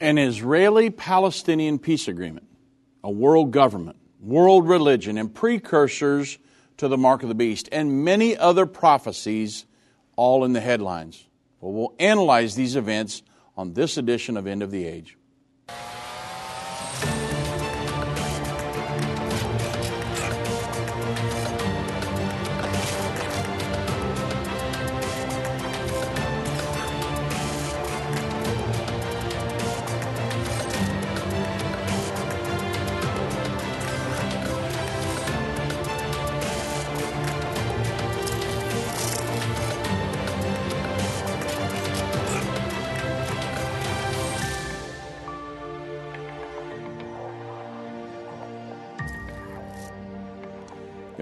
An Israeli Palestinian peace agreement, a world government, world religion, and precursors to the mark of the beast, and many other prophecies, all in the headlines. Well, we'll analyze these events on this edition of End of the Age.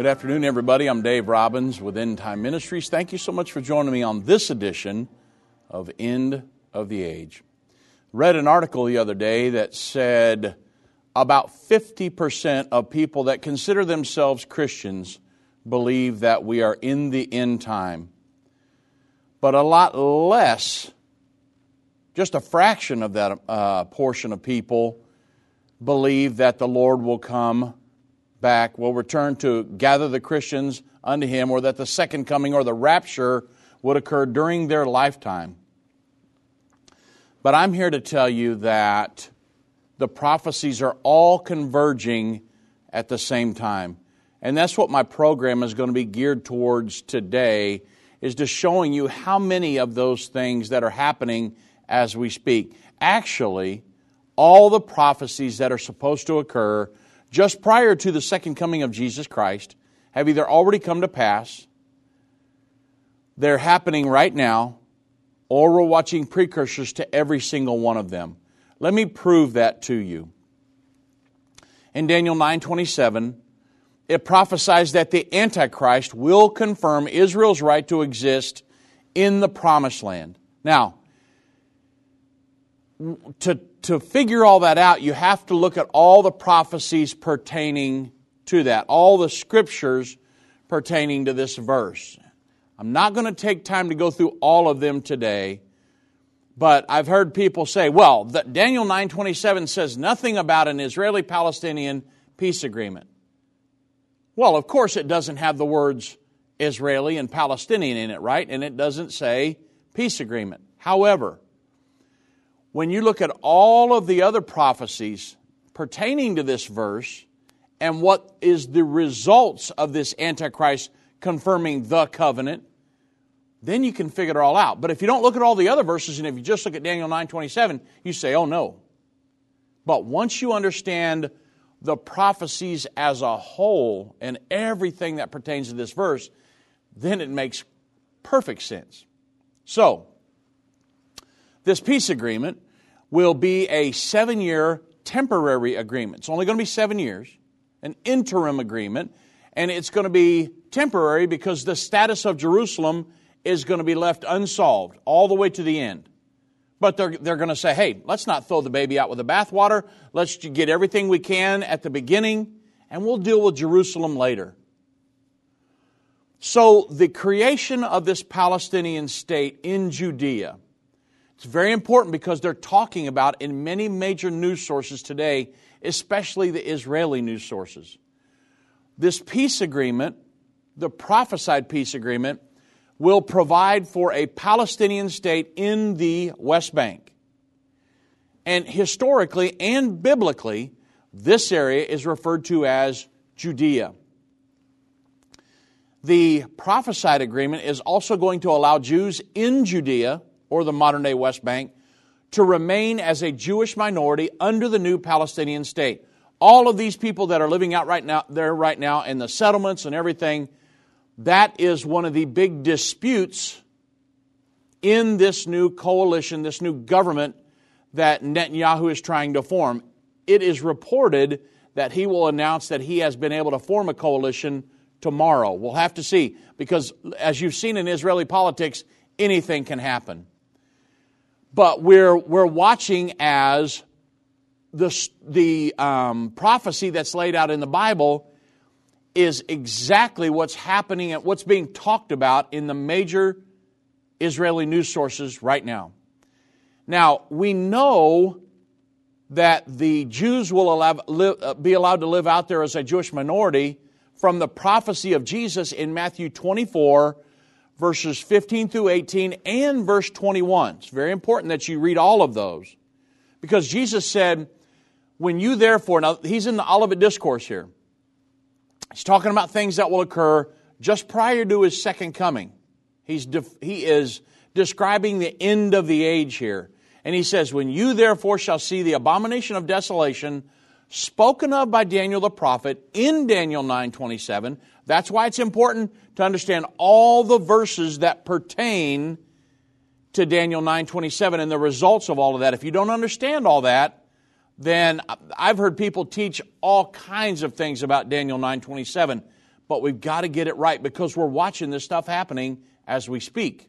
Good afternoon, everybody. I'm Dave Robbins with End Time Ministries. Thank you so much for joining me on this edition of End of the Age. Read an article the other day that said about 50% of people that consider themselves Christians believe that we are in the end time. But a lot less, just a fraction of that uh, portion of people, believe that the Lord will come back will return to gather the Christians unto him, or that the second coming or the rapture would occur during their lifetime. But I'm here to tell you that the prophecies are all converging at the same time. And that's what my program is going to be geared towards today is to showing you how many of those things that are happening as we speak. Actually, all the prophecies that are supposed to occur just prior to the second coming of Jesus Christ have either already come to pass, they're happening right now, or we're watching precursors to every single one of them. Let me prove that to you. In Daniel 9:27, it prophesies that the antichrist will confirm Israel's right to exist in the promised land. Now, to to figure all that out, you have to look at all the prophecies pertaining to that, all the scriptures pertaining to this verse. I'm not going to take time to go through all of them today, but I've heard people say, well, Daniel 9:27 says nothing about an Israeli-Palestinian peace agreement. Well, of course it doesn't have the words Israeli and Palestinian in it, right? And it doesn't say peace agreement. However, when you look at all of the other prophecies pertaining to this verse and what is the results of this Antichrist confirming the covenant, then you can figure it all out. But if you don't look at all the other verses and if you just look at Daniel 9:27, you say, "Oh no." But once you understand the prophecies as a whole and everything that pertains to this verse, then it makes perfect sense. So, this peace agreement will be a seven year temporary agreement. It's only going to be seven years, an interim agreement, and it's going to be temporary because the status of Jerusalem is going to be left unsolved all the way to the end. But they're, they're going to say, hey, let's not throw the baby out with the bathwater. Let's get everything we can at the beginning, and we'll deal with Jerusalem later. So, the creation of this Palestinian state in Judea it's very important because they're talking about in many major news sources today, especially the Israeli news sources. This peace agreement, the prophesied peace agreement, will provide for a Palestinian state in the West Bank. And historically and biblically, this area is referred to as Judea. The prophesied agreement is also going to allow Jews in Judea or the modern day West Bank, to remain as a Jewish minority under the new Palestinian state. All of these people that are living out right now there right now in the settlements and everything, that is one of the big disputes in this new coalition, this new government that Netanyahu is trying to form. It is reported that he will announce that he has been able to form a coalition tomorrow. We'll have to see because as you've seen in Israeli politics, anything can happen but we're, we're watching as the, the um, prophecy that's laid out in the Bible is exactly what's happening and what's being talked about in the major Israeli news sources right now. Now, we know that the Jews will allow, live, uh, be allowed to live out there as a Jewish minority from the prophecy of Jesus in Matthew 24, verses 15 through 18, and verse 21. It's very important that you read all of those because Jesus said, When you therefore, now he's in the Olivet Discourse here, he's talking about things that will occur just prior to his second coming. He's def- he is describing the end of the age here. And he says, When you therefore shall see the abomination of desolation spoken of by Daniel the prophet in Daniel 9:27, that's why it's important to understand all the verses that pertain to Daniel 9:27 and the results of all of that. If you don't understand all that, then I've heard people teach all kinds of things about Daniel 9:27, but we've got to get it right because we're watching this stuff happening as we speak.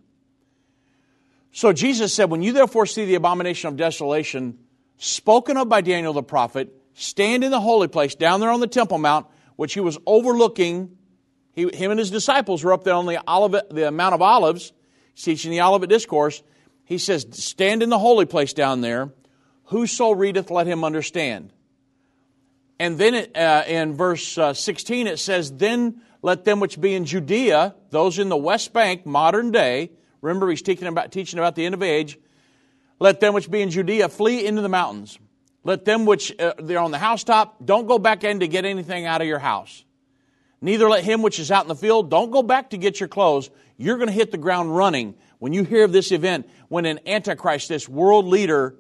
So Jesus said, When you therefore see the abomination of desolation spoken of by Daniel the prophet, stand in the holy place down there on the Temple Mount, which he was overlooking. He, him and his disciples were up there on the, Olivet, the Mount of Olives, teaching the Olivet Discourse. He says, Stand in the holy place down there. Whoso readeth, let him understand. And then it, uh, in verse uh, 16, it says, Then let them which be in Judea, those in the West Bank, modern day, Remember, he's teaching about, teaching about the end of age. Let them which be in Judea flee into the mountains. Let them which uh, they're on the housetop, don't go back in to get anything out of your house. Neither let him which is out in the field, don't go back to get your clothes. You're going to hit the ground running when you hear of this event, when an Antichrist, this world leader,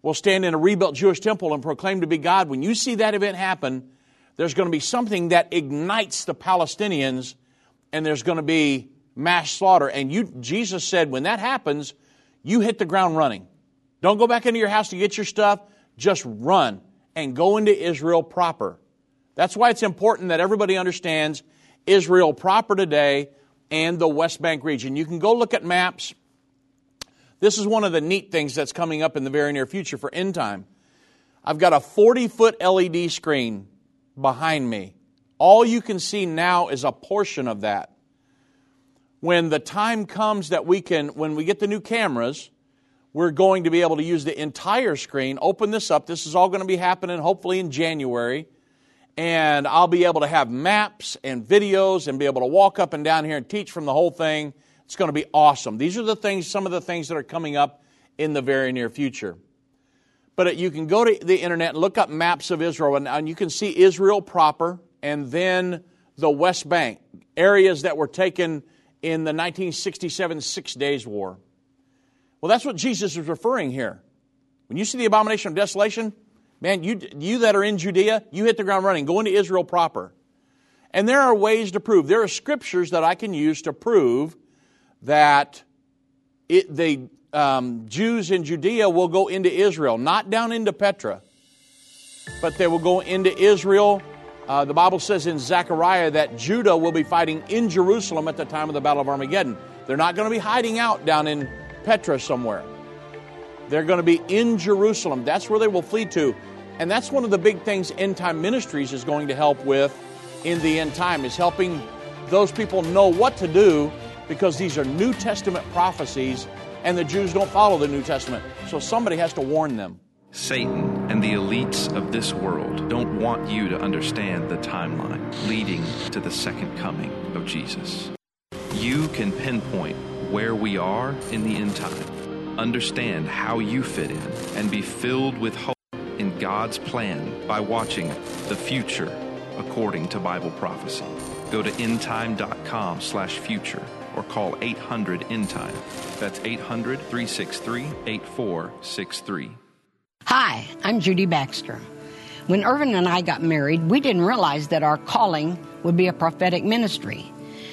will stand in a rebuilt Jewish temple and proclaim to be God. When you see that event happen, there's going to be something that ignites the Palestinians, and there's going to be mass slaughter. And you, Jesus said, when that happens, you hit the ground running. Don't go back into your house to get your stuff. Just run and go into Israel proper. That's why it's important that everybody understands Israel proper today and the West Bank region. You can go look at maps. This is one of the neat things that's coming up in the very near future for end time. I've got a 40 foot LED screen behind me. All you can see now is a portion of that when the time comes that we can, when we get the new cameras, we're going to be able to use the entire screen, open this up. This is all going to be happening hopefully in January. And I'll be able to have maps and videos and be able to walk up and down here and teach from the whole thing. It's going to be awesome. These are the things, some of the things that are coming up in the very near future. But you can go to the internet and look up maps of Israel, and you can see Israel proper and then the West Bank, areas that were taken in the 1967 Six Days War. Well, that's what Jesus is referring here. When you see the abomination of desolation, man, you, you that are in Judea, you hit the ground running. Go into Israel proper. And there are ways to prove. There are scriptures that I can use to prove that it, the um, Jews in Judea will go into Israel, not down into Petra, but they will go into Israel uh, the Bible says in Zechariah that Judah will be fighting in Jerusalem at the time of the Battle of Armageddon. They're not going to be hiding out down in Petra somewhere. They're going to be in Jerusalem. That's where they will flee to. And that's one of the big things End Time Ministries is going to help with in the end time, is helping those people know what to do because these are New Testament prophecies and the Jews don't follow the New Testament. So somebody has to warn them. Satan and the elites of this world don't want you to understand the timeline leading to the second coming of Jesus. You can pinpoint where we are in the end time, understand how you fit in, and be filled with hope in God's plan by watching The Future According to Bible Prophecy. Go to endtime.com slash future or call 800 endtime. That's 800 363 8463. Hi, I'm Judy Baxter. When Irvin and I got married, we didn't realize that our calling would be a prophetic ministry.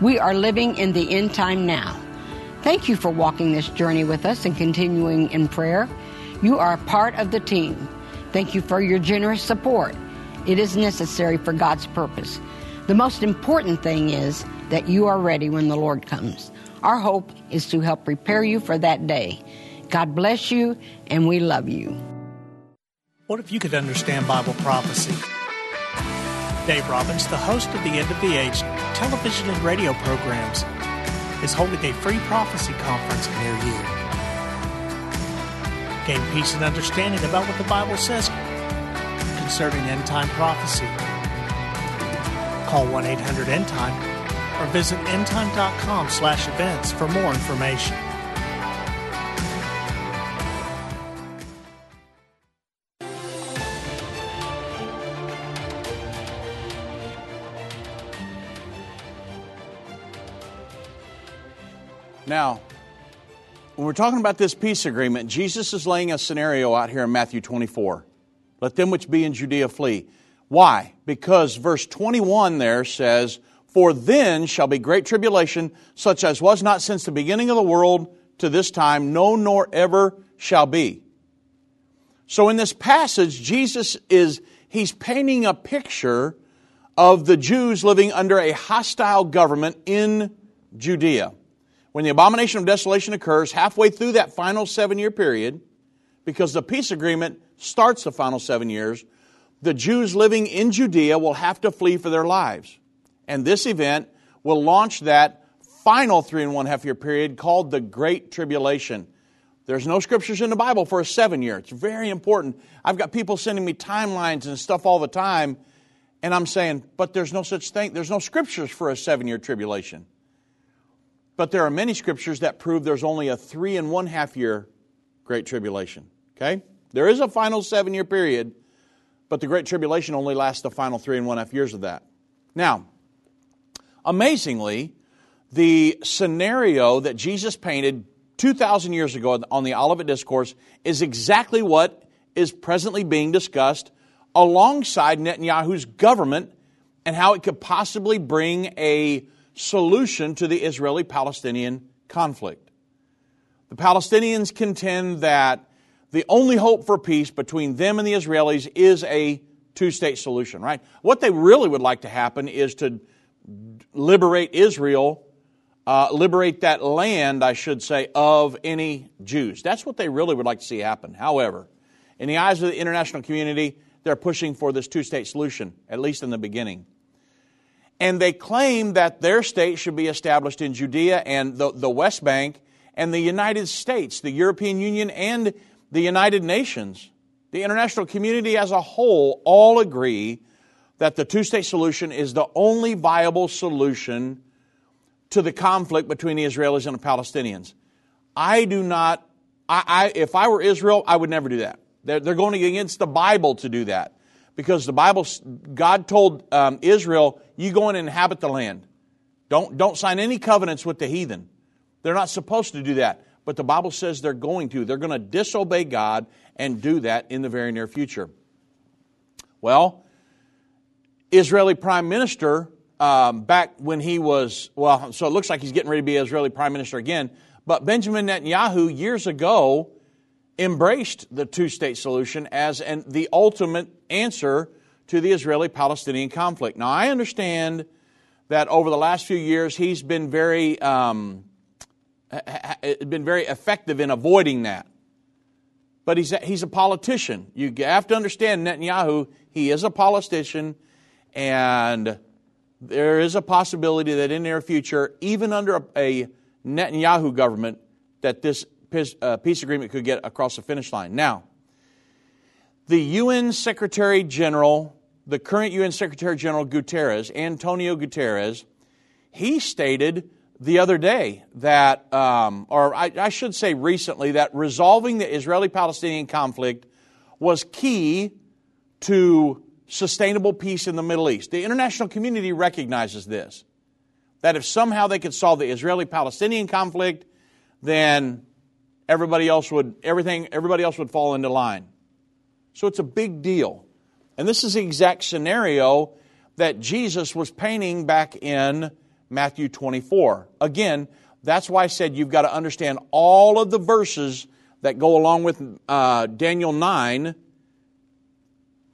We are living in the end time now. Thank you for walking this journey with us and continuing in prayer. You are part of the team. Thank you for your generous support. It is necessary for God's purpose. The most important thing is that you are ready when the Lord comes. Our hope is to help prepare you for that day. God bless you, and we love you. What if you could understand Bible prophecy? Dave Robbins, the host of the End of the Age television and radio programs, is holding a free prophecy conference near you. Gain peace and understanding about what the Bible says concerning end time prophecy. Call 1 800 End Time or visit endtime.com slash events for more information. Now, when we're talking about this peace agreement, Jesus is laying a scenario out here in Matthew 24. Let them which be in Judea flee. Why? Because verse 21 there says, For then shall be great tribulation, such as was not since the beginning of the world to this time, no nor ever shall be. So in this passage, Jesus is, he's painting a picture of the Jews living under a hostile government in Judea when the abomination of desolation occurs halfway through that final seven year period, because the peace agreement starts the final seven years, the Jews living in Judea will have to flee for their lives. And this event will launch that final three and one half year period called the Great Tribulation. There's no scriptures in the Bible for a seven year. It's very important. I've got people sending me timelines and stuff all the time, and I'm saying, but there's no such thing. There's no scriptures for a seven year tribulation. But there are many scriptures that prove there's only a three and one half year Great Tribulation. Okay? There is a final seven year period, but the Great Tribulation only lasts the final three and one half years of that. Now, amazingly, the scenario that Jesus painted 2,000 years ago on the Olivet Discourse is exactly what is presently being discussed alongside Netanyahu's government and how it could possibly bring a solution to the Israeli Palestinian conflict. The Palestinians contend that the only hope for peace between them and the Israelis is a two state solution, right? What they really would like to happen is to liberate Israel, uh, liberate that land, I should say, of any Jews. That's what they really would like to see happen. However, in the eyes of the international community, they're pushing for this two state solution, at least in the beginning and they claim that their state should be established in Judea and the, the West Bank and the United States, the European Union, and the United Nations. The international community as a whole all agree that the two state solution is the only viable solution to the conflict between the Israelis and the Palestinians. I do not, I, I, if I were Israel, I would never do that. They're, they're going against the Bible to do that because the Bible, God told um, Israel, you go and inhabit the land. Don't, don't sign any covenants with the heathen. They're not supposed to do that. But the Bible says they're going to. They're going to disobey God and do that in the very near future. Well, Israeli Prime Minister, um, back when he was, well, so it looks like he's getting ready to be Israeli Prime Minister again. But Benjamin Netanyahu, years ago, embraced the two state solution as an, the ultimate answer to the Israeli Palestinian conflict. Now, I understand that over the last few years he's been very, um, been very effective in avoiding that. But he's a, he's a politician. You have to understand Netanyahu, he is a politician, and there is a possibility that in the near future, even under a, a Netanyahu government, that this peace, uh, peace agreement could get across the finish line. Now, the UN Secretary General, the current UN Secretary General Guterres, Antonio Guterres, he stated the other day that, um, or I, I should say recently, that resolving the Israeli Palestinian conflict was key to sustainable peace in the Middle East. The international community recognizes this. That if somehow they could solve the Israeli Palestinian conflict, then everybody else would everything everybody else would fall into line. So it's a big deal. And this is the exact scenario that Jesus was painting back in Matthew 24. Again, that's why I said you've got to understand all of the verses that go along with uh, Daniel 9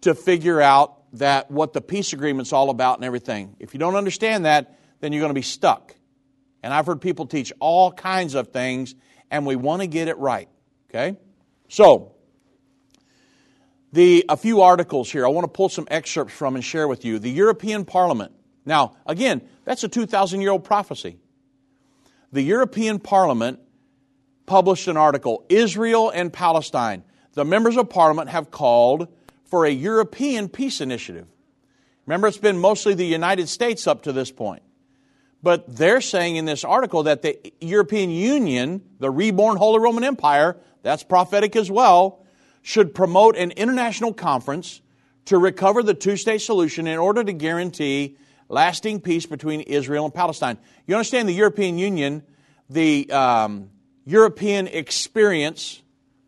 to figure out that what the peace agreement's all about and everything. If you don't understand that, then you're going to be stuck. And I've heard people teach all kinds of things, and we want to get it right. Okay? So, the, a few articles here I want to pull some excerpts from and share with you. The European Parliament. Now, again, that's a 2,000 year old prophecy. The European Parliament published an article Israel and Palestine. The members of Parliament have called for a European peace initiative. Remember, it's been mostly the United States up to this point. But they're saying in this article that the European Union, the reborn Holy Roman Empire, that's prophetic as well, should promote an international conference to recover the two state solution in order to guarantee lasting peace between Israel and Palestine. You understand the European Union, the um, European experience,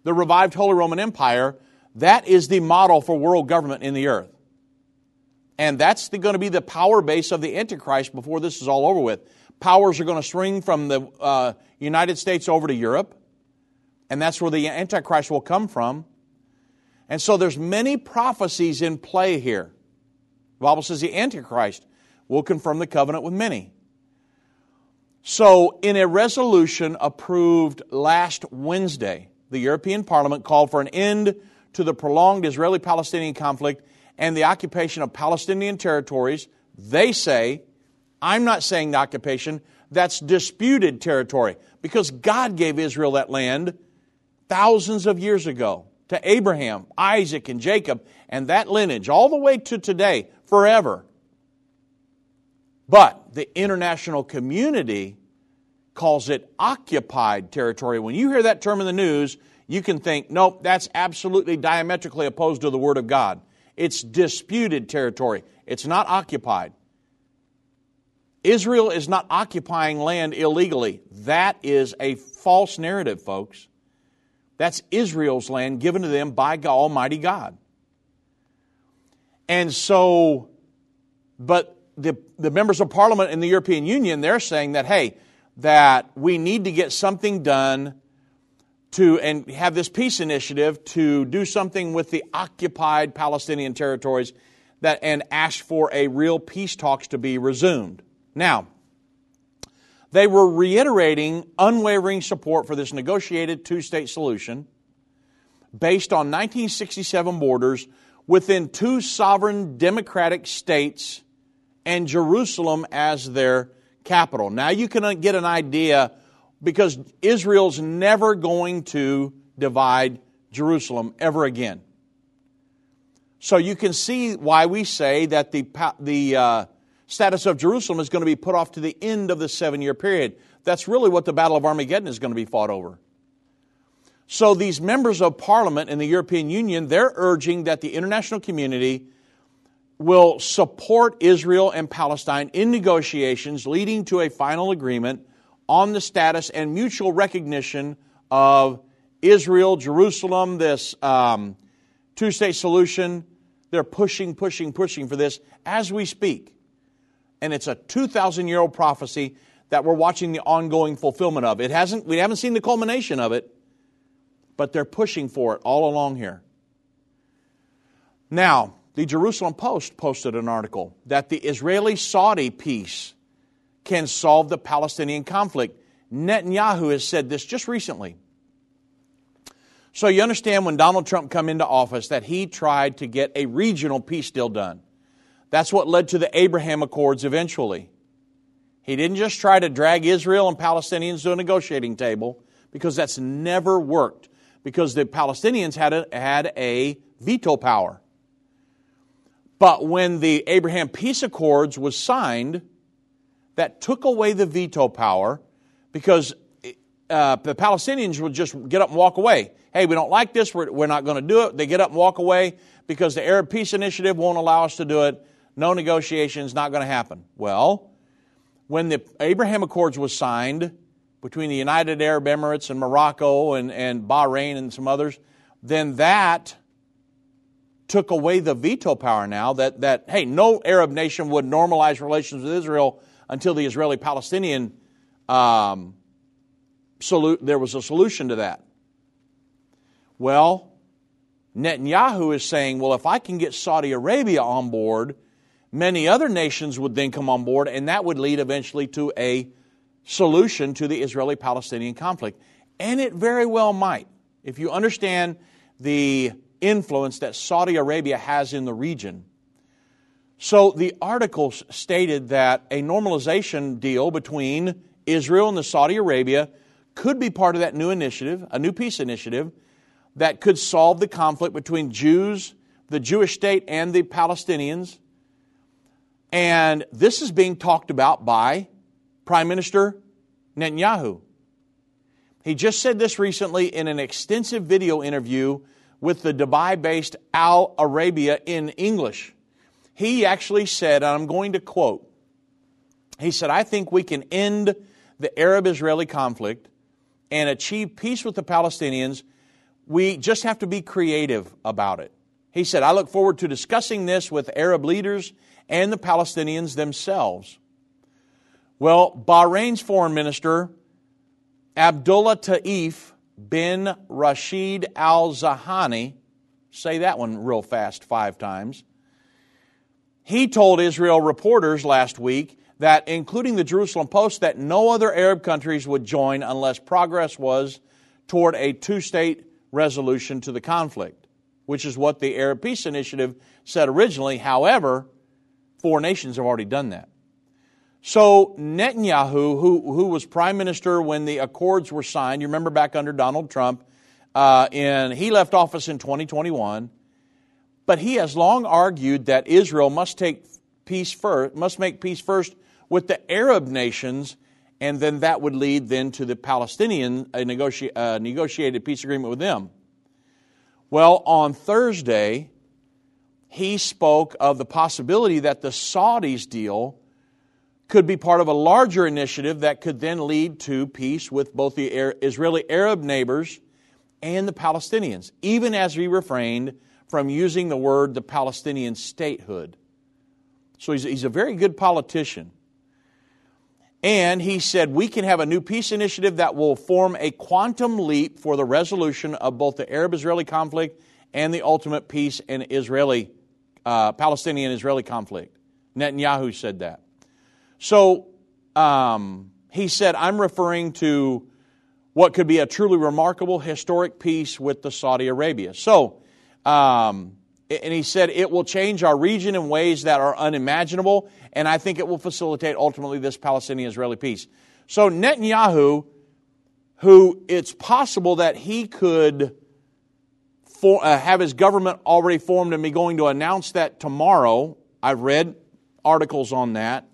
the revived Holy Roman Empire, that is the model for world government in the earth. And that's going to be the power base of the Antichrist before this is all over with. Powers are going to swing from the uh, United States over to Europe, and that's where the Antichrist will come from. And so there's many prophecies in play here. The Bible says the Antichrist will confirm the covenant with many. So, in a resolution approved last Wednesday, the European Parliament called for an end to the prolonged Israeli Palestinian conflict and the occupation of Palestinian territories. They say, I'm not saying the occupation, that's disputed territory because God gave Israel that land thousands of years ago to Abraham, Isaac, and Jacob, and that lineage all the way to today, forever. But the international community calls it occupied territory. When you hear that term in the news, you can think, nope, that's absolutely diametrically opposed to the Word of God. It's disputed territory, it's not occupied. Israel is not occupying land illegally. That is a false narrative, folks. That's Israel's land given to them by Almighty God. And so, but the, the members of parliament in the European Union, they're saying that, hey, that we need to get something done to and have this peace initiative to do something with the occupied Palestinian territories that and ask for a real peace talks to be resumed. Now, they were reiterating unwavering support for this negotiated two state solution based on 1967 borders within two sovereign democratic states and Jerusalem as their capital. Now you can uh, get an idea because Israel's never going to divide Jerusalem ever again. So you can see why we say that the, the uh, status of Jerusalem is going to be put off to the end of the seven year period. That's really what the Battle of Armageddon is going to be fought over. So these members of parliament in the European Union, they're urging that the international community will support Israel and Palestine in negotiations leading to a final agreement on the status and mutual recognition of Israel, Jerusalem, this um, two state solution. They're pushing, pushing, pushing for this as we speak and it's a 2,000 year old prophecy that we're watching the ongoing fulfillment of. It hasn't, we haven't seen the culmination of it, but they're pushing for it all along here. Now, the Jerusalem Post posted an article that the Israeli Saudi peace can solve the Palestinian conflict. Netanyahu has said this just recently. So you understand when Donald Trump come into office that he tried to get a regional peace deal done. That's what led to the Abraham Accords eventually. He didn't just try to drag Israel and Palestinians to a negotiating table because that's never worked. Because the Palestinians had a, had a veto power. But when the Abraham Peace Accords was signed, that took away the veto power because uh, the Palestinians would just get up and walk away. Hey, we don't like this, we're, we're not going to do it. They get up and walk away because the Arab Peace Initiative won't allow us to do it no negotiations, not going to happen. Well, when the Abraham Accords was signed between the United Arab Emirates and Morocco and, and Bahrain and some others, then that took away the veto power now that, that, hey, no Arab nation would normalize relations with Israel until the Israeli Palestinian um, solu- there was a solution to that. Well, Netanyahu is saying, well, if I can get Saudi Arabia on board, many other nations would then come on board, and that would lead eventually to a solution to the Israeli Palestinian conflict. And it very well might. If you understand the influence that Saudi Arabia has in the region. So the articles stated that a normalization deal between Israel and the Saudi Arabia could be part of that new initiative, a new peace initiative that could solve the conflict between Jews, the Jewish state, and the Palestinians. And this is being talked about by Prime Minister Netanyahu. He just said this recently in an extensive video interview with the Dubai based Al Arabiya in English. He actually said, and I'm going to quote, he said, I think we can end the Arab Israeli conflict and achieve peace with the Palestinians we just have to be creative about it. He said, I look forward to discussing this with Arab leaders and the Palestinians themselves. Well, Bahrain's foreign minister, Abdullah Taif bin Rashid al Zahani, say that one real fast five times, he told Israel reporters last week that, including the Jerusalem Post, that no other Arab countries would join unless progress was toward a two state resolution to the conflict, which is what the Arab Peace Initiative said originally. However, four nations have already done that. So Netanyahu, who, who was prime minister when the accords were signed, you remember back under Donald Trump, uh, and he left office in 2021, but he has long argued that Israel must take peace first, must make peace first with the Arab nations and then that would lead then to the Palestinian a negoti- uh, negotiated peace agreement with them. Well, on Thursday, he spoke of the possibility that the Saudis deal could be part of a larger initiative that could then lead to peace with both the Israeli Arab neighbors and the Palestinians, even as he refrained from using the word the Palestinian statehood. So he's, he's a very good politician. And he said, we can have a new peace initiative that will form a quantum leap for the resolution of both the Arab Israeli conflict and the ultimate peace in Israeli, uh, Palestinian Israeli conflict. Netanyahu said that. So um, he said, I'm referring to what could be a truly remarkable historic peace with the Saudi Arabia. So, um, and he said it will change our region in ways that are unimaginable, and I think it will facilitate ultimately this Palestinian Israeli peace. So, Netanyahu, who it's possible that he could for, uh, have his government already formed and be going to announce that tomorrow, I've read articles on that.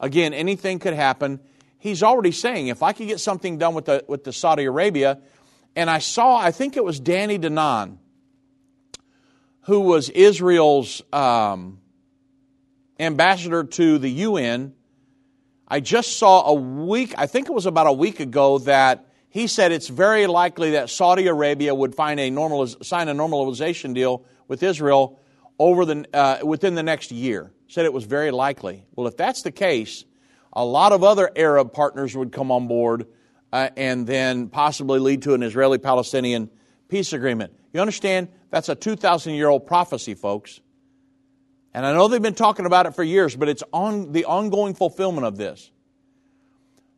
Again, anything could happen. He's already saying if I could get something done with the, with the Saudi Arabia, and I saw, I think it was Danny Danon who was Israel's um, ambassador to the UN, I just saw a week, I think it was about a week ago, that he said it's very likely that Saudi Arabia would find a normaliz- sign a normalization deal with Israel over the, uh, within the next year. Said it was very likely. Well, if that's the case, a lot of other Arab partners would come on board uh, and then possibly lead to an Israeli Palestinian peace agreement. You understand? That's a 2,000 year old prophecy, folks. And I know they've been talking about it for years, but it's on the ongoing fulfillment of this.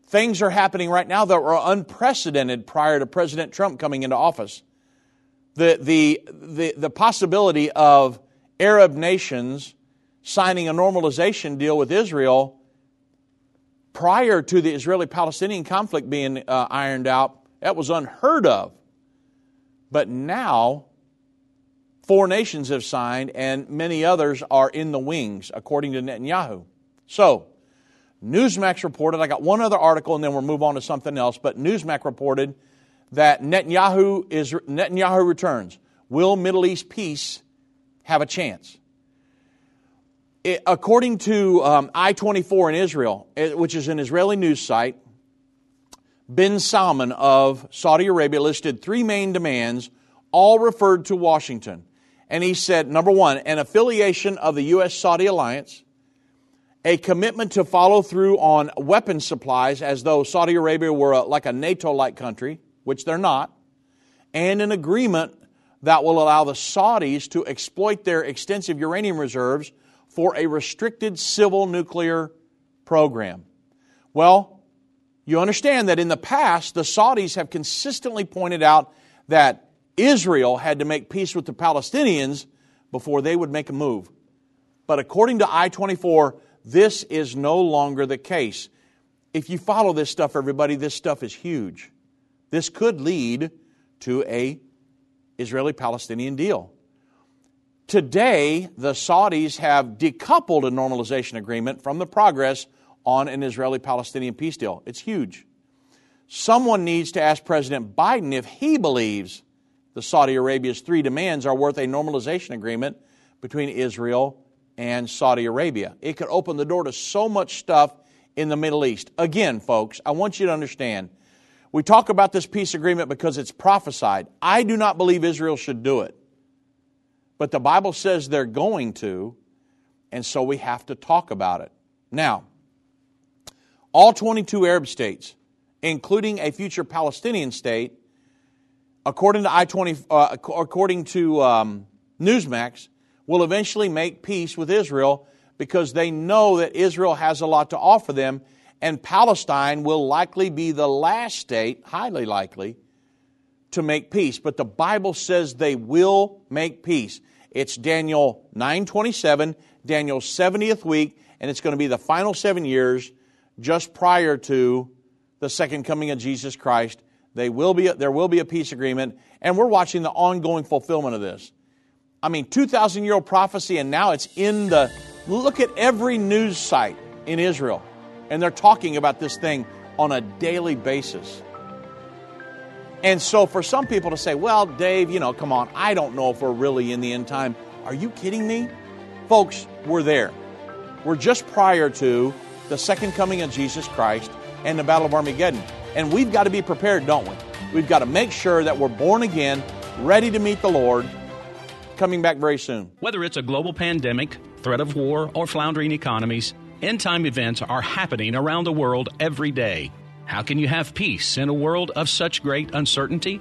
Things are happening right now that were unprecedented prior to President Trump coming into office. The, the, the, the possibility of Arab nations signing a normalization deal with Israel prior to the Israeli Palestinian conflict being uh, ironed out, that was unheard of. But now, four nations have signed, and many others are in the wings, according to Netanyahu. So, Newsmax reported, I got one other article and then we'll move on to something else, but Newsmax reported that Netanyahu, is, Netanyahu returns. Will Middle East peace have a chance? It, according to um, I 24 in Israel, which is an Israeli news site, bin Salman of Saudi Arabia listed three main demands, all referred to Washington. And he said, number one, an affiliation of the U.S. Saudi alliance, a commitment to follow through on weapons supplies as though Saudi Arabia were a, like a NATO like country, which they're not, and an agreement that will allow the Saudis to exploit their extensive uranium reserves for a restricted civil nuclear program. Well, you understand that in the past, the Saudis have consistently pointed out that Israel had to make peace with the Palestinians before they would make a move. But according to I 24, this is no longer the case. If you follow this stuff, everybody, this stuff is huge. This could lead to a Israeli Palestinian deal. Today, the Saudis have decoupled a normalization agreement from the progress on an Israeli Palestinian peace deal. It's huge. Someone needs to ask President Biden if he believes the Saudi Arabia's three demands are worth a normalization agreement between Israel and Saudi Arabia. It could open the door to so much stuff in the Middle East. Again, folks, I want you to understand. We talk about this peace agreement because it's prophesied. I do not believe Israel should do it. But the Bible says they're going to, and so we have to talk about it. Now, all 22 Arab states, including a future Palestinian state, according to I 20, uh, according to um, Newsmax, will eventually make peace with Israel because they know that Israel has a lot to offer them, and Palestine will likely be the last state, highly likely, to make peace. But the Bible says they will make peace. It's Daniel 9:27, Daniel's 70th week, and it's going to be the final 7 years just prior to the second coming of Jesus Christ. They will be, there will be a peace agreement, and we're watching the ongoing fulfillment of this. I mean, 2,000 year old prophecy, and now it's in the. Look at every news site in Israel, and they're talking about this thing on a daily basis. And so, for some people to say, well, Dave, you know, come on, I don't know if we're really in the end time. Are you kidding me? Folks, we're there. We're just prior to the second coming of Jesus Christ and the Battle of Armageddon. And we've got to be prepared, don't we? We've got to make sure that we're born again, ready to meet the Lord, coming back very soon. Whether it's a global pandemic, threat of war, or floundering economies, end time events are happening around the world every day. How can you have peace in a world of such great uncertainty?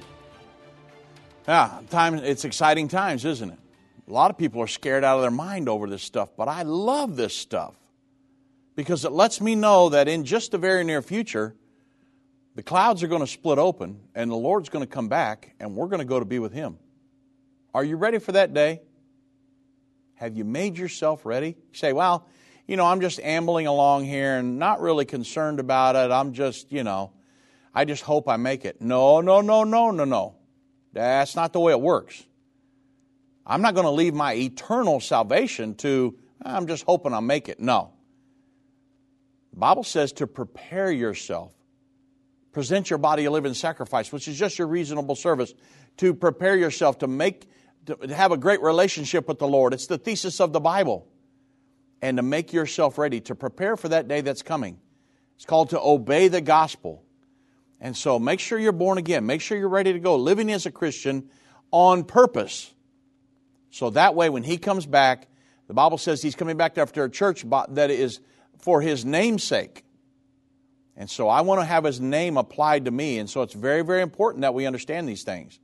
yeah, time, it's exciting times, isn't it? A lot of people are scared out of their mind over this stuff, but I love this stuff because it lets me know that in just the very near future, the clouds are going to split open and the Lord's going to come back and we're going to go to be with Him. Are you ready for that day? Have you made yourself ready? Say, well, you know, I'm just ambling along here and not really concerned about it. I'm just, you know, I just hope I make it. No, no, no, no, no, no. That's not the way it works. I'm not going to leave my eternal salvation to, I'm just hoping I'll make it. No. The Bible says to prepare yourself. Present your body a living sacrifice, which is just your reasonable service. To prepare yourself to make to have a great relationship with the Lord. It's the thesis of the Bible. And to make yourself ready to prepare for that day that's coming. It's called to obey the gospel. And so make sure you're born again. Make sure you're ready to go, living as a Christian on purpose. So that way, when he comes back, the Bible says he's coming back after a church that is for his name's sake. And so I want to have his name applied to me. And so it's very, very important that we understand these things.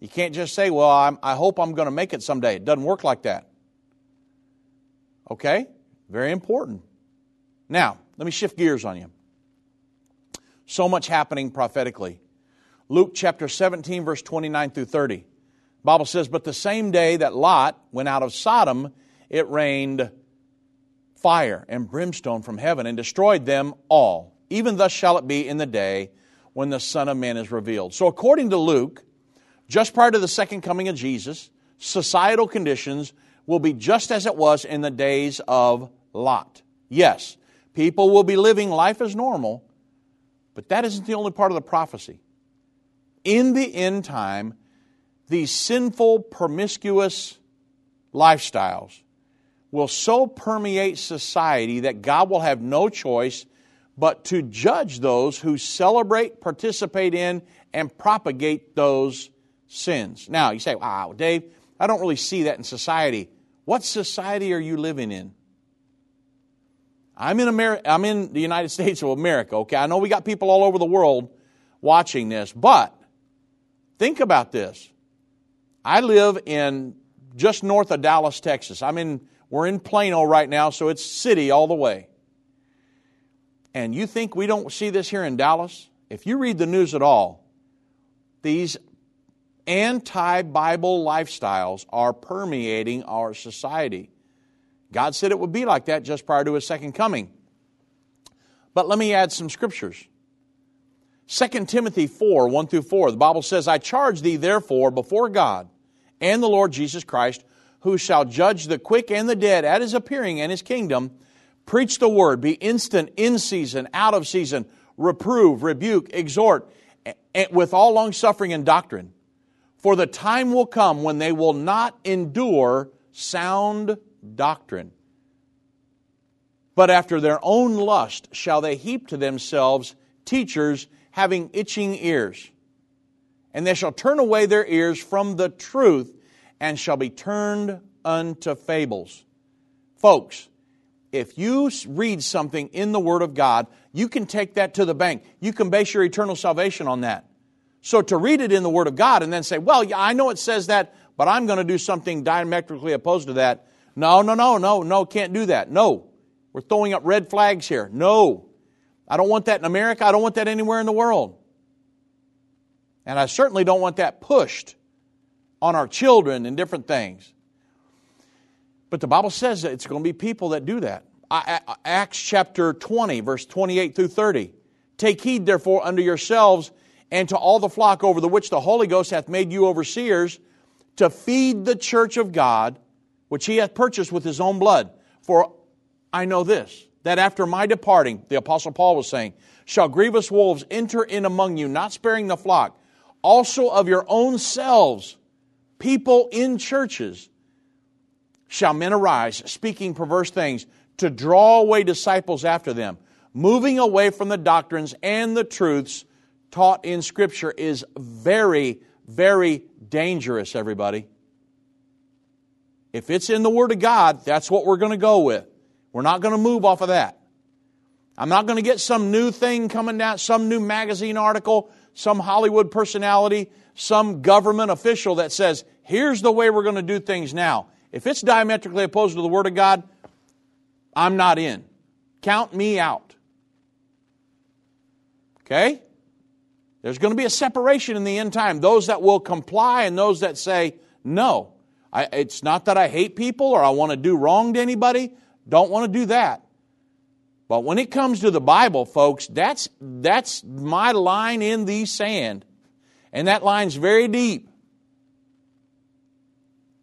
You can't just say, well, I'm, i hope I'm going to make it someday. It doesn't work like that. Okay? Very important. Now, let me shift gears on you. So much happening prophetically. Luke chapter 17, verse 29 through 30. The Bible says, But the same day that Lot went out of Sodom, it rained fire and brimstone from heaven and destroyed them all. Even thus shall it be in the day when the Son of Man is revealed. So, according to Luke, just prior to the second coming of Jesus, societal conditions will be just as it was in the days of Lot. Yes, people will be living life as normal, but that isn't the only part of the prophecy. In the end time, these sinful, promiscuous lifestyles will so permeate society that God will have no choice but to judge those who celebrate, participate in, and propagate those sins. Now, you say, wow, Dave, I don't really see that in society. What society are you living in? I'm in, America, I'm in the United States of America, okay? I know we got people all over the world watching this, but think about this. I live in just north of Dallas, Texas. I'm in, we're in Plano right now, so it's city all the way. And you think we don't see this here in Dallas? If you read the news at all, these anti Bible lifestyles are permeating our society. God said it would be like that just prior to his second coming. But let me add some scriptures. 2 Timothy 4 1 through 4, the Bible says, I charge thee therefore before God and the Lord Jesus Christ, who shall judge the quick and the dead at his appearing and his kingdom, preach the word, be instant in season, out of season, reprove, rebuke, exhort, with all long suffering and doctrine. For the time will come when they will not endure sound doctrine. But after their own lust shall they heap to themselves teachers having itching ears. And they shall turn away their ears from the truth and shall be turned unto fables. Folks, if you read something in the Word of God, you can take that to the bank. You can base your eternal salvation on that. So to read it in the Word of God and then say, well, yeah, I know it says that, but I'm going to do something diametrically opposed to that. No, no, no, no, no, can't do that. No. We're throwing up red flags here. No. I don't want that in America. I don't want that anywhere in the world. And I certainly don't want that pushed on our children and different things. But the Bible says that it's going to be people that do that. Acts chapter 20, verse 28 through 30. Take heed, therefore, unto yourselves and to all the flock over the which the Holy Ghost hath made you overseers, to feed the church of God, which he hath purchased with his own blood. For I know this, that after my departing, the Apostle Paul was saying, shall grievous wolves enter in among you, not sparing the flock, also of your own selves, people in churches, shall men arise, speaking perverse things, to draw away disciples after them, moving away from the doctrines and the truths taught in Scripture is very, very dangerous, everybody. If it's in the Word of God, that's what we're going to go with. We're not going to move off of that. I'm not going to get some new thing coming down, some new magazine article, some Hollywood personality, some government official that says, here's the way we're going to do things now. If it's diametrically opposed to the Word of God, I'm not in. Count me out. Okay? There's going to be a separation in the end time. Those that will comply and those that say, no. I, it's not that I hate people or I want to do wrong to anybody. Don't want to do that. But when it comes to the Bible, folks, that's, that's my line in the sand. And that line's very deep.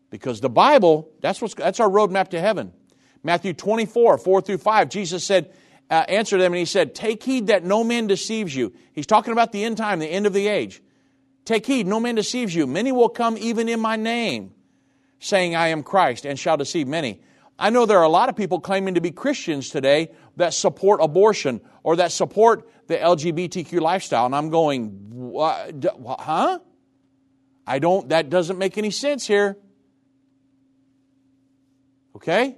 Because the Bible, that's, what's, that's our roadmap to heaven. Matthew 24, 4 through 5, Jesus said, uh, answered them and he said, Take heed that no man deceives you. He's talking about the end time, the end of the age. Take heed, no man deceives you. Many will come even in my name, saying, I am Christ, and shall deceive many. I know there are a lot of people claiming to be Christians today that support abortion or that support the LGBTQ lifestyle. And I'm going, huh? I don't, that doesn't make any sense here. Okay?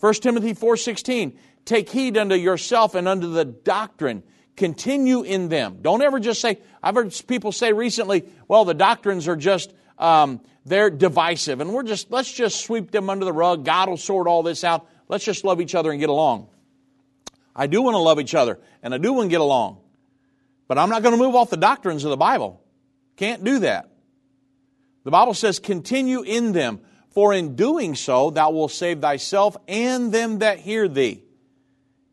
1 Timothy 4:16, take heed unto yourself and unto the doctrine. Continue in them. Don't ever just say, I've heard people say recently, well, the doctrines are just, um, they're divisive, and we're just, let's just sweep them under the rug. God will sort all this out. Let's just love each other and get along. I do want to love each other, and I do want to get along. But I'm not going to move off the doctrines of the Bible. Can't do that. The Bible says, continue in them, for in doing so thou wilt save thyself and them that hear thee.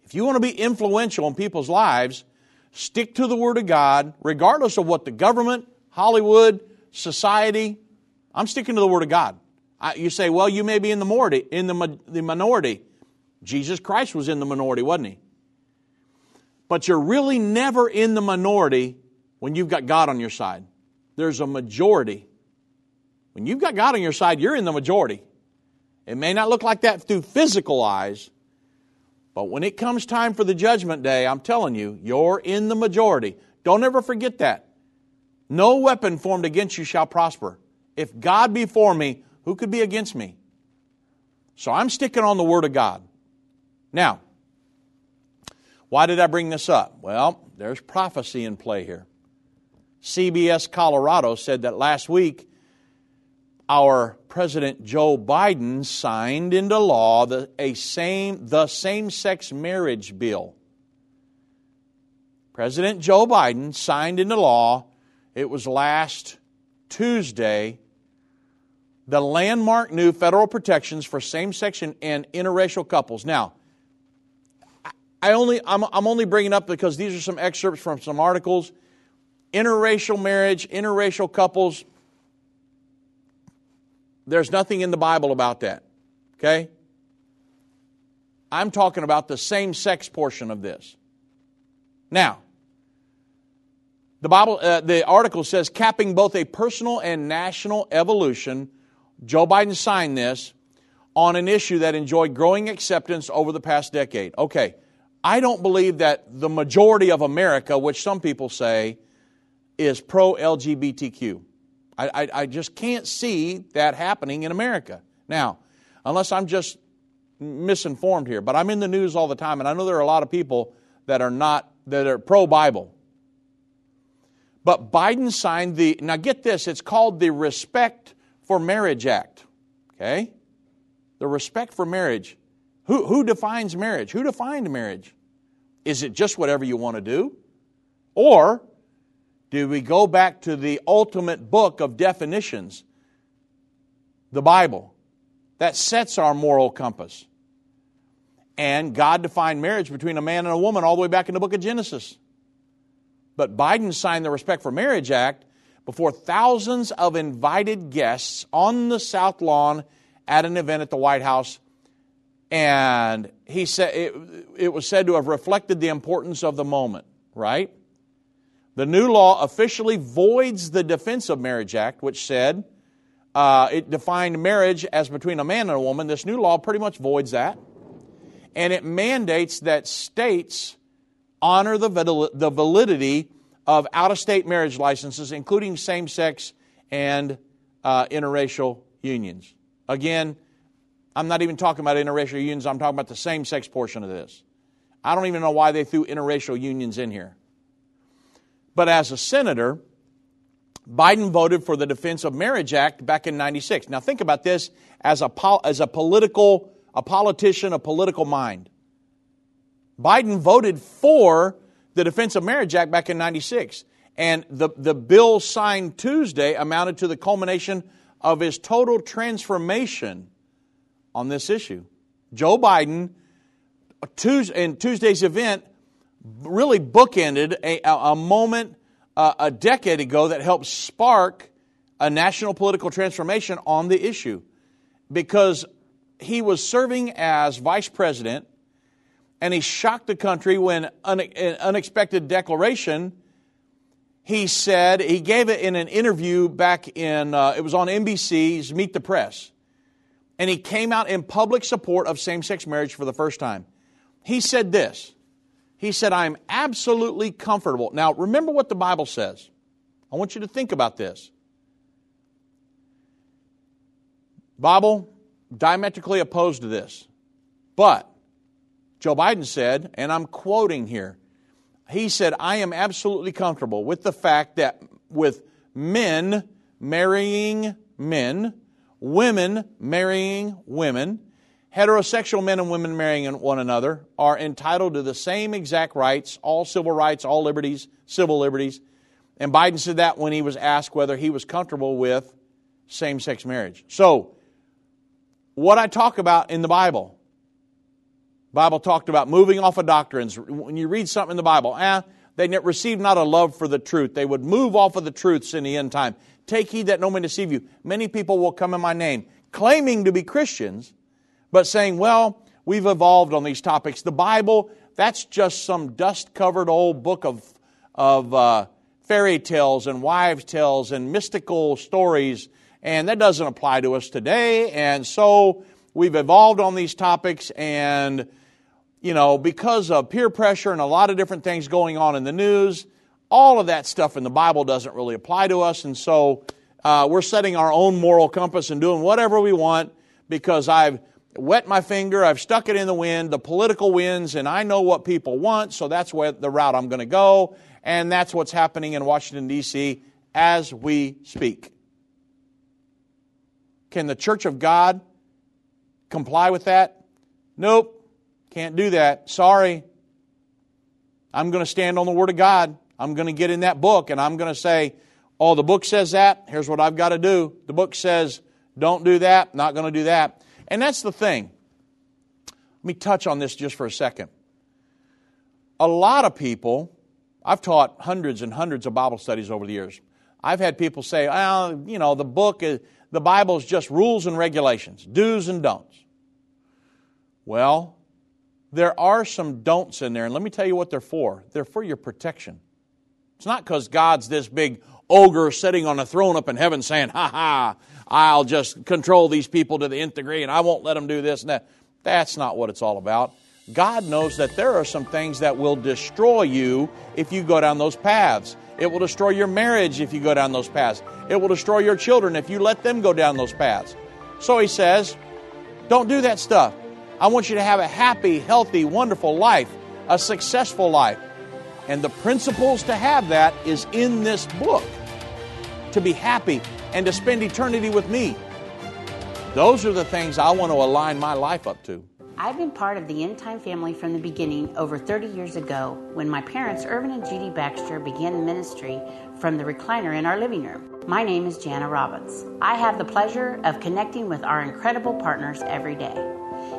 If you want to be influential in people's lives, stick to the Word of God, regardless of what the government, Hollywood, society, I'm sticking to the Word of God. I, you say, well, you may be in the minority. In the, the minority, Jesus Christ was in the minority, wasn't he? But you're really never in the minority when you've got God on your side. There's a majority. When you've got God on your side, you're in the majority. It may not look like that through physical eyes, but when it comes time for the judgment day, I'm telling you, you're in the majority. Don't ever forget that. No weapon formed against you shall prosper. If God be for me, who could be against me? So I'm sticking on the Word of God. Now, why did I bring this up? Well, there's prophecy in play here. CBS Colorado said that last week our President Joe Biden signed into law the, a same, the same sex marriage bill. President Joe Biden signed into law, it was last Tuesday, the landmark new federal protections for same sex and interracial couples. Now, I only, I'm, I'm only bringing up because these are some excerpts from some articles. Interracial marriage, interracial couples, there's nothing in the Bible about that. Okay? I'm talking about the same sex portion of this. Now, the Bible, uh, the article says, capping both a personal and national evolution. Joe Biden signed this on an issue that enjoyed growing acceptance over the past decade. Okay, I don't believe that the majority of America, which some people say, is pro LGBTQ. I, I, I, just can't see that happening in America. Now, unless I'm just misinformed here, but I'm in the news all the time, and I know there are a lot of people that are not, that are pro Bible. But Biden signed the, now get this, it's called the Respect for Marriage Act. Okay? The Respect for Marriage. Who, who defines marriage? Who defined marriage? Is it just whatever you want to do? Or do we go back to the ultimate book of definitions, the Bible, that sets our moral compass? And God defined marriage between a man and a woman all the way back in the book of Genesis. But Biden signed the Respect for Marriage Act before thousands of invited guests on the South Lawn at an event at the White House and he said it, it was said to have reflected the importance of the moment, right? The new law officially voids the Defense of Marriage Act, which said uh, it defined marriage as between a man and a woman. This new law pretty much voids that. And it mandates that states honor the, the validity of out of state marriage licenses, including same sex and uh, interracial unions. Again, I'm not even talking about interracial unions, I'm talking about the same sex portion of this. I don't even know why they threw interracial unions in here. But as a senator, Biden voted for the Defense of Marriage Act back in 96. Now think about this as a, as a political, a politician, a political mind. Biden voted for the Defense of Marriage Act back in 96. And the, the bill signed Tuesday amounted to the culmination of his total transformation on this issue. Joe Biden, in Tuesday's event, really bookended a, a moment uh, a decade ago that helped spark a national political transformation on the issue because he was serving as vice president and he shocked the country when an unexpected declaration he said, he gave it in an interview back in, uh, it was on NBC's Meet the Press. And he came out in public support of same sex marriage for the first time. He said this He said, I'm absolutely comfortable. Now, remember what the Bible says. I want you to think about this. Bible diametrically opposed to this. But Joe Biden said, and I'm quoting here, he said, I am absolutely comfortable with the fact that with men marrying men, women marrying women, heterosexual men and women marrying one another are entitled to the same exact rights, all civil rights, all liberties, civil liberties. And Biden said that when he was asked whether he was comfortable with same sex marriage. So, what I talk about in the Bible, Bible talked about moving off of doctrines. When you read something in the Bible, eh, they received not a love for the truth. They would move off of the truths in the end time. Take heed that no man deceive you. Many people will come in my name, claiming to be Christians, but saying, well, we've evolved on these topics. The Bible, that's just some dust covered old book of, of uh, fairy tales and wives' tales and mystical stories, and that doesn't apply to us today. And so we've evolved on these topics, and you know, because of peer pressure and a lot of different things going on in the news, all of that stuff in the Bible doesn't really apply to us, and so uh, we're setting our own moral compass and doing whatever we want because I've wet my finger, I've stuck it in the wind, the political winds, and I know what people want, so that's where the route I'm going to go, and that's what's happening in Washington, D.C. as we speak. Can the Church of God comply with that? Nope, can't do that. Sorry. I'm going to stand on the Word of God. I'm going to get in that book and I'm going to say, oh, the book says that. Here's what I've got to do. The book says, don't do that. Not going to do that. And that's the thing. Let me touch on this just for a second. A lot of people, I've taught hundreds and hundreds of Bible studies over the years. I've had people say, oh, you know, the book, is, the Bible is just rules and regulations, do's and don'ts. Well, there are some don'ts in there, and let me tell you what they're for. They're for your protection. It's not because God's this big ogre sitting on a throne up in heaven saying, ha ha, I'll just control these people to the nth degree and I won't let them do this and that. That's not what it's all about. God knows that there are some things that will destroy you if you go down those paths. It will destroy your marriage if you go down those paths. It will destroy your children if you let them go down those paths. So he says, don't do that stuff. I want you to have a happy, healthy, wonderful life, a successful life. And the principles to have that is in this book to be happy and to spend eternity with me. Those are the things I want to align my life up to. I've been part of the End Time family from the beginning over 30 years ago when my parents, Irvin and Judy Baxter, began ministry from the recliner in our living room. My name is Jana Robbins. I have the pleasure of connecting with our incredible partners every day.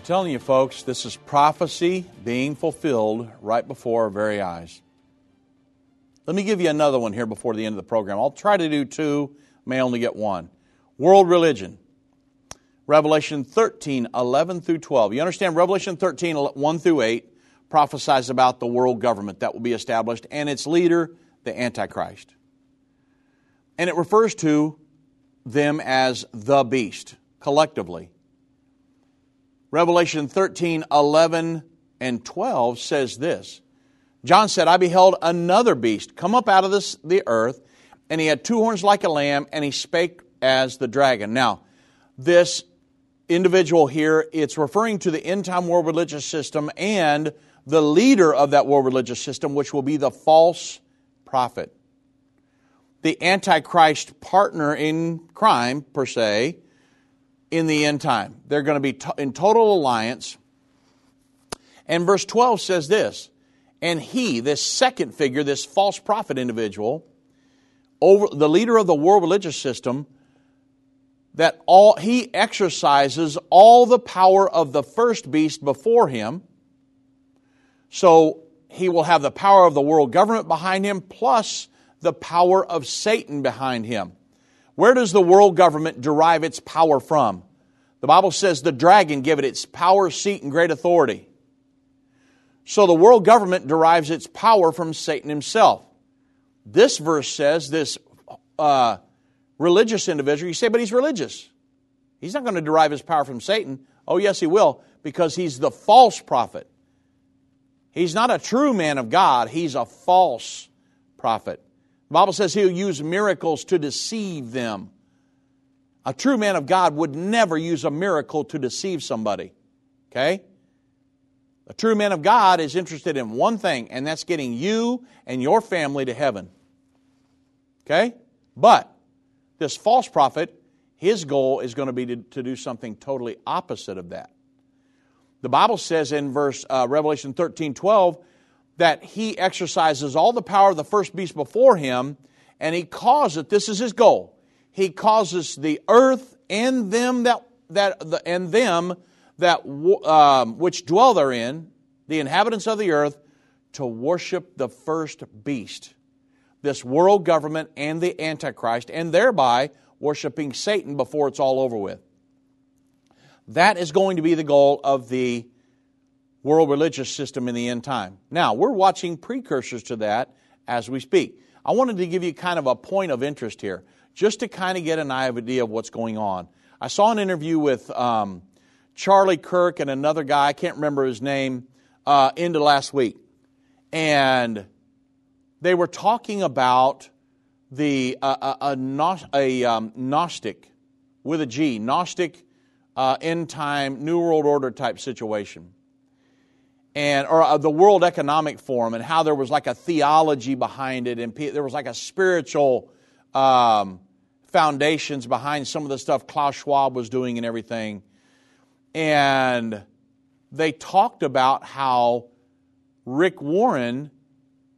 I'm telling you, folks, this is prophecy being fulfilled right before our very eyes. Let me give you another one here before the end of the program. I'll try to do two, may only get one. World religion. Revelation 13, 11 through 12. You understand, Revelation 13, 1 through 8 prophesies about the world government that will be established and its leader, the Antichrist. And it refers to them as the beast, collectively. Revelation 13, 11, and 12 says this. John said, I beheld another beast come up out of this, the earth, and he had two horns like a lamb, and he spake as the dragon. Now, this individual here, it's referring to the end time world religious system and the leader of that world religious system, which will be the false prophet. The Antichrist partner in crime, per se, in the end time. They're going to be in total alliance. And verse 12 says this And he, this second figure, this false prophet individual, over the leader of the world religious system, that all he exercises all the power of the first beast before him. So he will have the power of the world government behind him, plus the power of Satan behind him. Where does the world government derive its power from? The Bible says the dragon gave it its power, seat, and great authority. So the world government derives its power from Satan himself. This verse says this uh, religious individual, you say, but he's religious. He's not going to derive his power from Satan. Oh, yes, he will, because he's the false prophet. He's not a true man of God, he's a false prophet. The Bible says he'll use miracles to deceive them. A true man of God would never use a miracle to deceive somebody. Okay? A true man of God is interested in one thing, and that's getting you and your family to heaven. Okay? But this false prophet, his goal is going to be to, to do something totally opposite of that. The Bible says in verse uh, Revelation 13 12 that he exercises all the power of the first beast before him, and he causes, this is his goal, he causes the earth and them that, that and them that um, which dwell therein, the inhabitants of the earth, to worship the first beast, this world government and the Antichrist, and thereby worshiping Satan before it's all over with. That is going to be the goal of the world religious system in the end time. Now, we're watching precursors to that as we speak. I wanted to give you kind of a point of interest here, just to kind of get an idea of what's going on. I saw an interview with um, Charlie Kirk and another guy, I can't remember his name, uh, into last week. And they were talking about the uh, a, a, a um, Gnostic with a G, Gnostic uh, end time, New World Order type situation. And, or uh, the World Economic Forum, and how there was like a theology behind it, and there was like a spiritual um, foundations behind some of the stuff Klaus Schwab was doing and everything. And they talked about how Rick Warren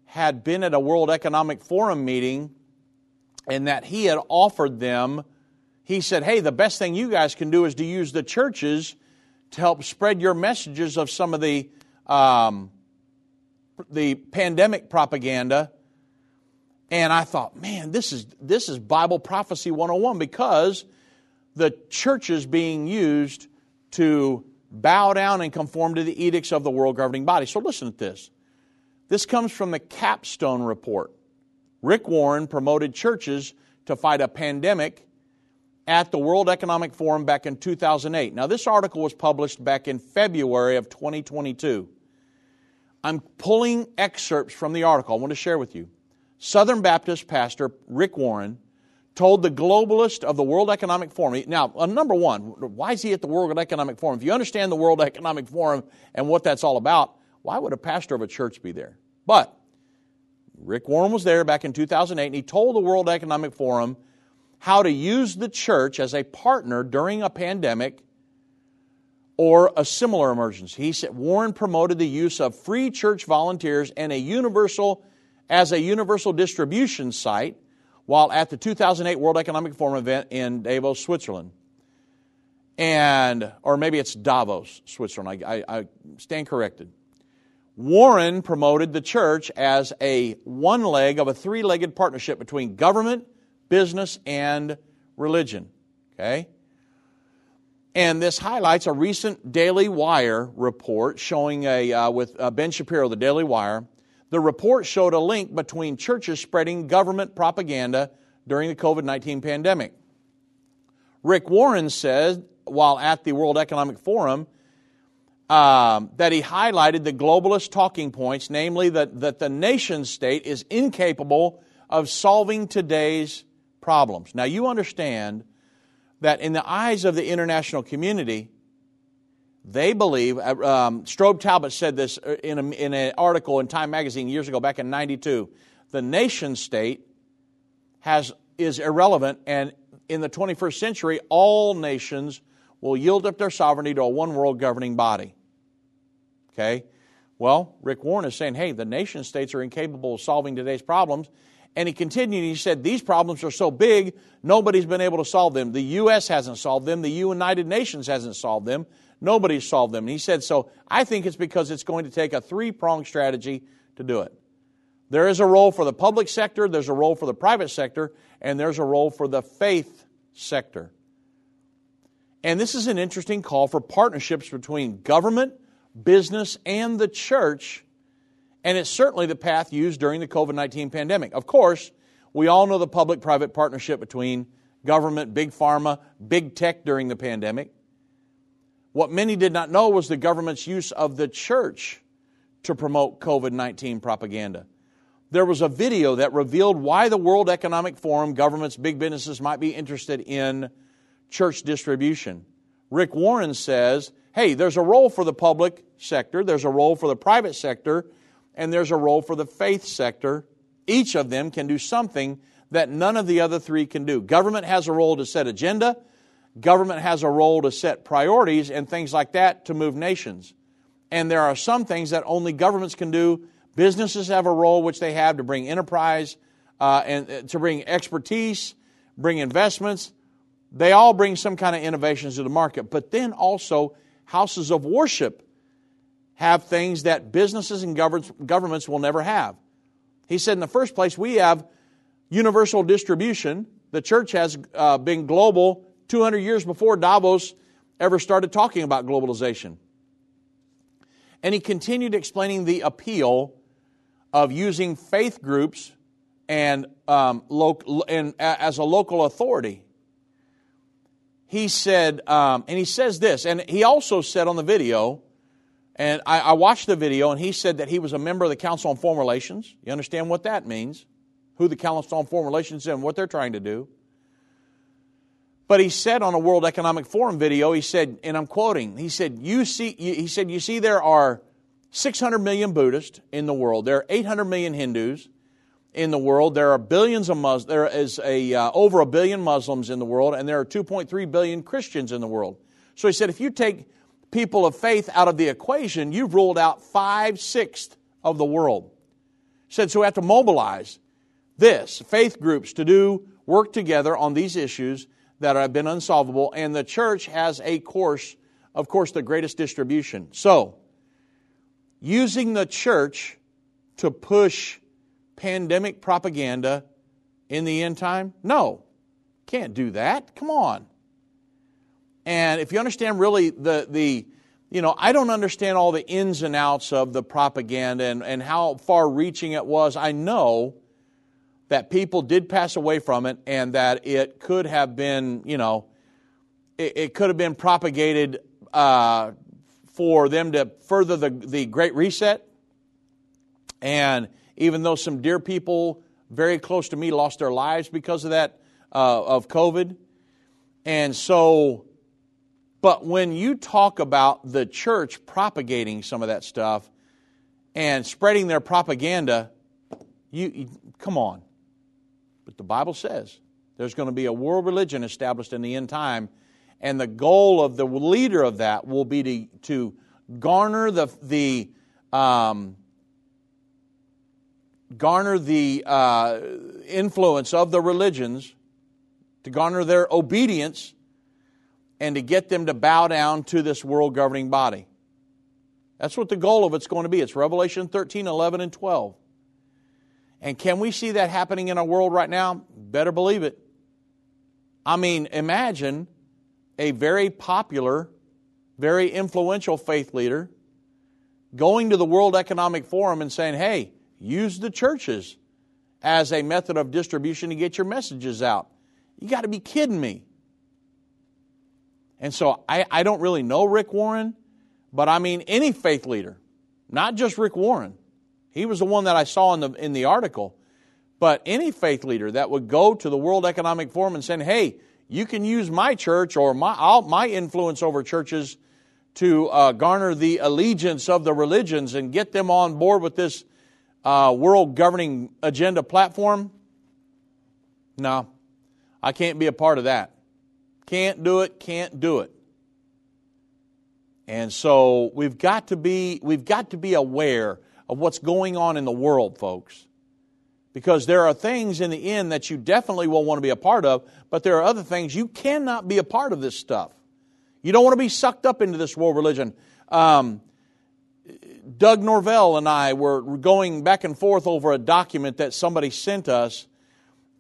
had been at a World Economic Forum meeting and that he had offered them, he said, Hey, the best thing you guys can do is to use the churches to help spread your messages of some of the, um, the pandemic propaganda. And I thought, man, this is, this is Bible prophecy 101 because the church is being used to bow down and conform to the edicts of the world governing body. So listen to this. This comes from the Capstone Report. Rick Warren promoted churches to fight a pandemic at the World Economic Forum back in 2008. Now, this article was published back in February of 2022. I'm pulling excerpts from the article I want to share with you. Southern Baptist pastor Rick Warren told the globalist of the World Economic Forum. Now, uh, number one, why is he at the World Economic Forum? If you understand the World Economic Forum and what that's all about, why would a pastor of a church be there? But Rick Warren was there back in 2008, and he told the World Economic Forum how to use the church as a partner during a pandemic or a similar emergency. He said Warren promoted the use of free church volunteers and a universal as a universal distribution site while at the 2008 World Economic Forum event in Davos, Switzerland. And, or maybe it's Davos, Switzerland. I, I, I stand corrected. Warren promoted the church as a one leg of a three legged partnership between government, business, and religion. Okay? And this highlights a recent Daily Wire report showing a, uh, with uh, Ben Shapiro, the Daily Wire, the report showed a link between churches spreading government propaganda during the COVID 19 pandemic. Rick Warren said while at the World Economic Forum um, that he highlighted the globalist talking points, namely that, that the nation state is incapable of solving today's problems. Now, you understand that in the eyes of the international community, they believe, uh, um, Strobe Talbott said this uh, in, a, in an article in Time magazine years ago, back in 92. The nation state has, is irrelevant, and in the 21st century, all nations will yield up their sovereignty to a one world governing body. Okay? Well, Rick Warren is saying, hey, the nation states are incapable of solving today's problems. And he continued, he said, these problems are so big, nobody's been able to solve them. The U.S. hasn't solved them, the United Nations hasn't solved them, nobody's solved them. And he said, so I think it's because it's going to take a three pronged strategy to do it. There is a role for the public sector, there's a role for the private sector, and there's a role for the faith sector. And this is an interesting call for partnerships between government, business, and the church. And it's certainly the path used during the COVID 19 pandemic. Of course, we all know the public private partnership between government, big pharma, big tech during the pandemic. What many did not know was the government's use of the church to promote COVID 19 propaganda. There was a video that revealed why the World Economic Forum, governments, big businesses might be interested in church distribution. Rick Warren says hey, there's a role for the public sector, there's a role for the private sector, and there's a role for the faith sector. Each of them can do something that none of the other three can do. Government has a role to set agenda, government has a role to set priorities and things like that to move nations. And there are some things that only governments can do. Businesses have a role which they have to bring enterprise uh, and uh, to bring expertise, bring investments. They all bring some kind of innovations to the market. But then also, houses of worship have things that businesses and governments will never have. He said, in the first place, we have universal distribution. The church has uh, been global 200 years before Davos ever started talking about globalization. And he continued explaining the appeal of using faith groups and, um, and as a local authority he said, um, and he says this, and he also said on the video, and I, I, watched the video, and he said that he was a member of the Council on Foreign Relations. You understand what that means? Who the Council on Foreign Relations is and what they're trying to do. But he said on a World Economic Forum video, he said, and I'm quoting, he said, you see, he said, you see, there are 600 million Buddhists in the world. There are 800 million Hindus in the world. There are billions of Muslims. There is a, uh, over a billion Muslims in the world, and there are 2.3 billion Christians in the world. So he said, if you take people of faith out of the equation, you've ruled out five sixths of the world. Said, so we have to mobilize this faith groups to do work together on these issues that have been unsolvable, and the church has a course, of course, the greatest distribution. So, using the church to push pandemic propaganda in the end time? No. Can't do that. Come on. And if you understand really the, the you know, I don't understand all the ins and outs of the propaganda and, and how far reaching it was. I know that people did pass away from it and that it could have been, you know, it, it could have been propagated uh, for them to further the, the Great Reset. And even though some dear people very close to me lost their lives because of that, uh, of COVID. And so, but when you talk about the church propagating some of that stuff and spreading their propaganda, you, you come on. But the Bible says there's going to be a world religion established in the end time, and the goal of the leader of that will be to, to garner the, the um, garner the uh, influence of the religions, to garner their obedience, and to get them to bow down to this world governing body. That's what the goal of it's going to be. It's Revelation 13, 11, and 12. And can we see that happening in our world right now? Better believe it. I mean, imagine a very popular, very influential faith leader going to the World Economic Forum and saying, hey, Use the churches as a method of distribution to get your messages out. You got to be kidding me. And so I, I don't really know Rick Warren, but I mean any faith leader, not just Rick Warren. He was the one that I saw in the, in the article. But any faith leader that would go to the World Economic Forum and say, hey, you can use my church or my, my influence over churches to uh, garner the allegiance of the religions and get them on board with this uh, world governing agenda platform. No, I can't be a part of that. Can't do it, can't do it. And so we've got to be we've got to be aware of what's going on in the world, folks. Because there are things in the end that you definitely will want to be a part of, but there are other things you cannot be a part of this stuff. You don't want to be sucked up into this world religion. Um, Doug Norvell and I were going back and forth over a document that somebody sent us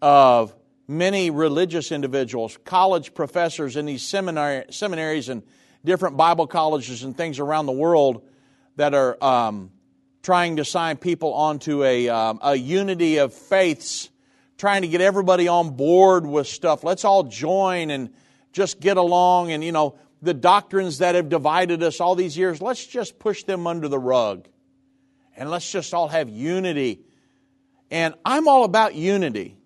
of many religious individuals, college professors in these seminary, seminaries and different Bible colleges and things around the world that are um, trying to sign people onto a, um, a unity of faiths, trying to get everybody on board with stuff. Let's all join and just get along and, you know, the doctrines that have divided us all these years, let's just push them under the rug. And let's just all have unity. And I'm all about unity,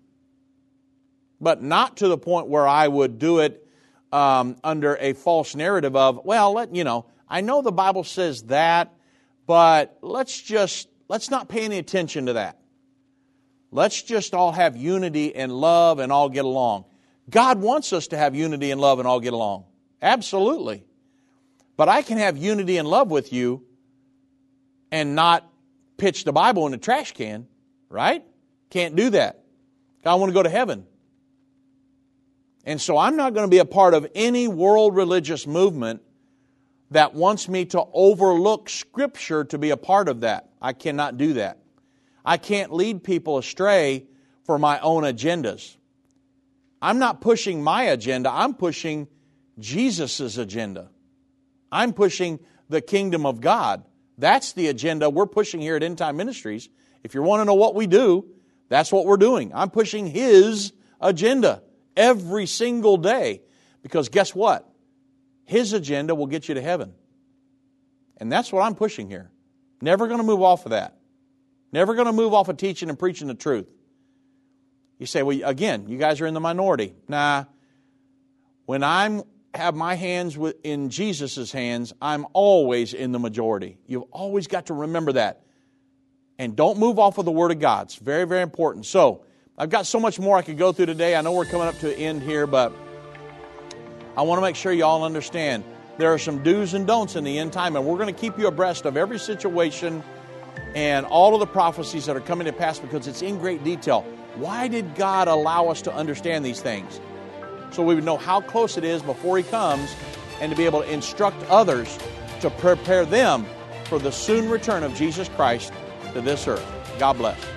but not to the point where I would do it um, under a false narrative of, well, let, you know, I know the Bible says that, but let's just, let's not pay any attention to that. Let's just all have unity and love and all get along. God wants us to have unity and love and all get along. Absolutely. But I can have unity and love with you and not pitch the Bible in the trash can, right? Can't do that. I want to go to heaven. And so I'm not going to be a part of any world religious movement that wants me to overlook Scripture to be a part of that. I cannot do that. I can't lead people astray for my own agendas. I'm not pushing my agenda, I'm pushing Jesus' agenda. I'm pushing the kingdom of God. That's the agenda we're pushing here at End Time Ministries. If you want to know what we do, that's what we're doing. I'm pushing His agenda every single day. Because guess what? His agenda will get you to heaven. And that's what I'm pushing here. Never going to move off of that. Never going to move off of teaching and preaching the truth. You say, well, again, you guys are in the minority. Nah. When I'm have my hands in Jesus' hands, I'm always in the majority. You've always got to remember that. And don't move off of the Word of God. It's very, very important. So, I've got so much more I could go through today. I know we're coming up to an end here, but I want to make sure you all understand there are some do's and don'ts in the end time, and we're going to keep you abreast of every situation and all of the prophecies that are coming to pass because it's in great detail. Why did God allow us to understand these things? So we would know how close it is before He comes and to be able to instruct others to prepare them for the soon return of Jesus Christ to this earth. God bless.